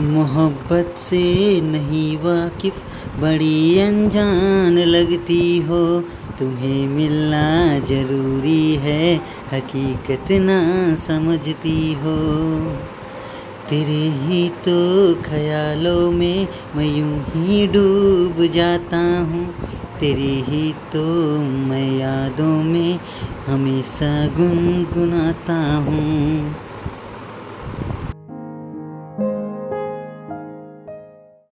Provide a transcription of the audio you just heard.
मोहब्बत से नहीं वाकिफ, बड़ी अनजान लगती हो। तुम्हें मिलना ज़रूरी है, हकीकत ना समझती हो। तेरे ही तो ख्यालों में मैं यूँ ही डूब जाता हूँ। तेरे ही तो मैं यादों में हमेशा गुनगुनाता हूँ।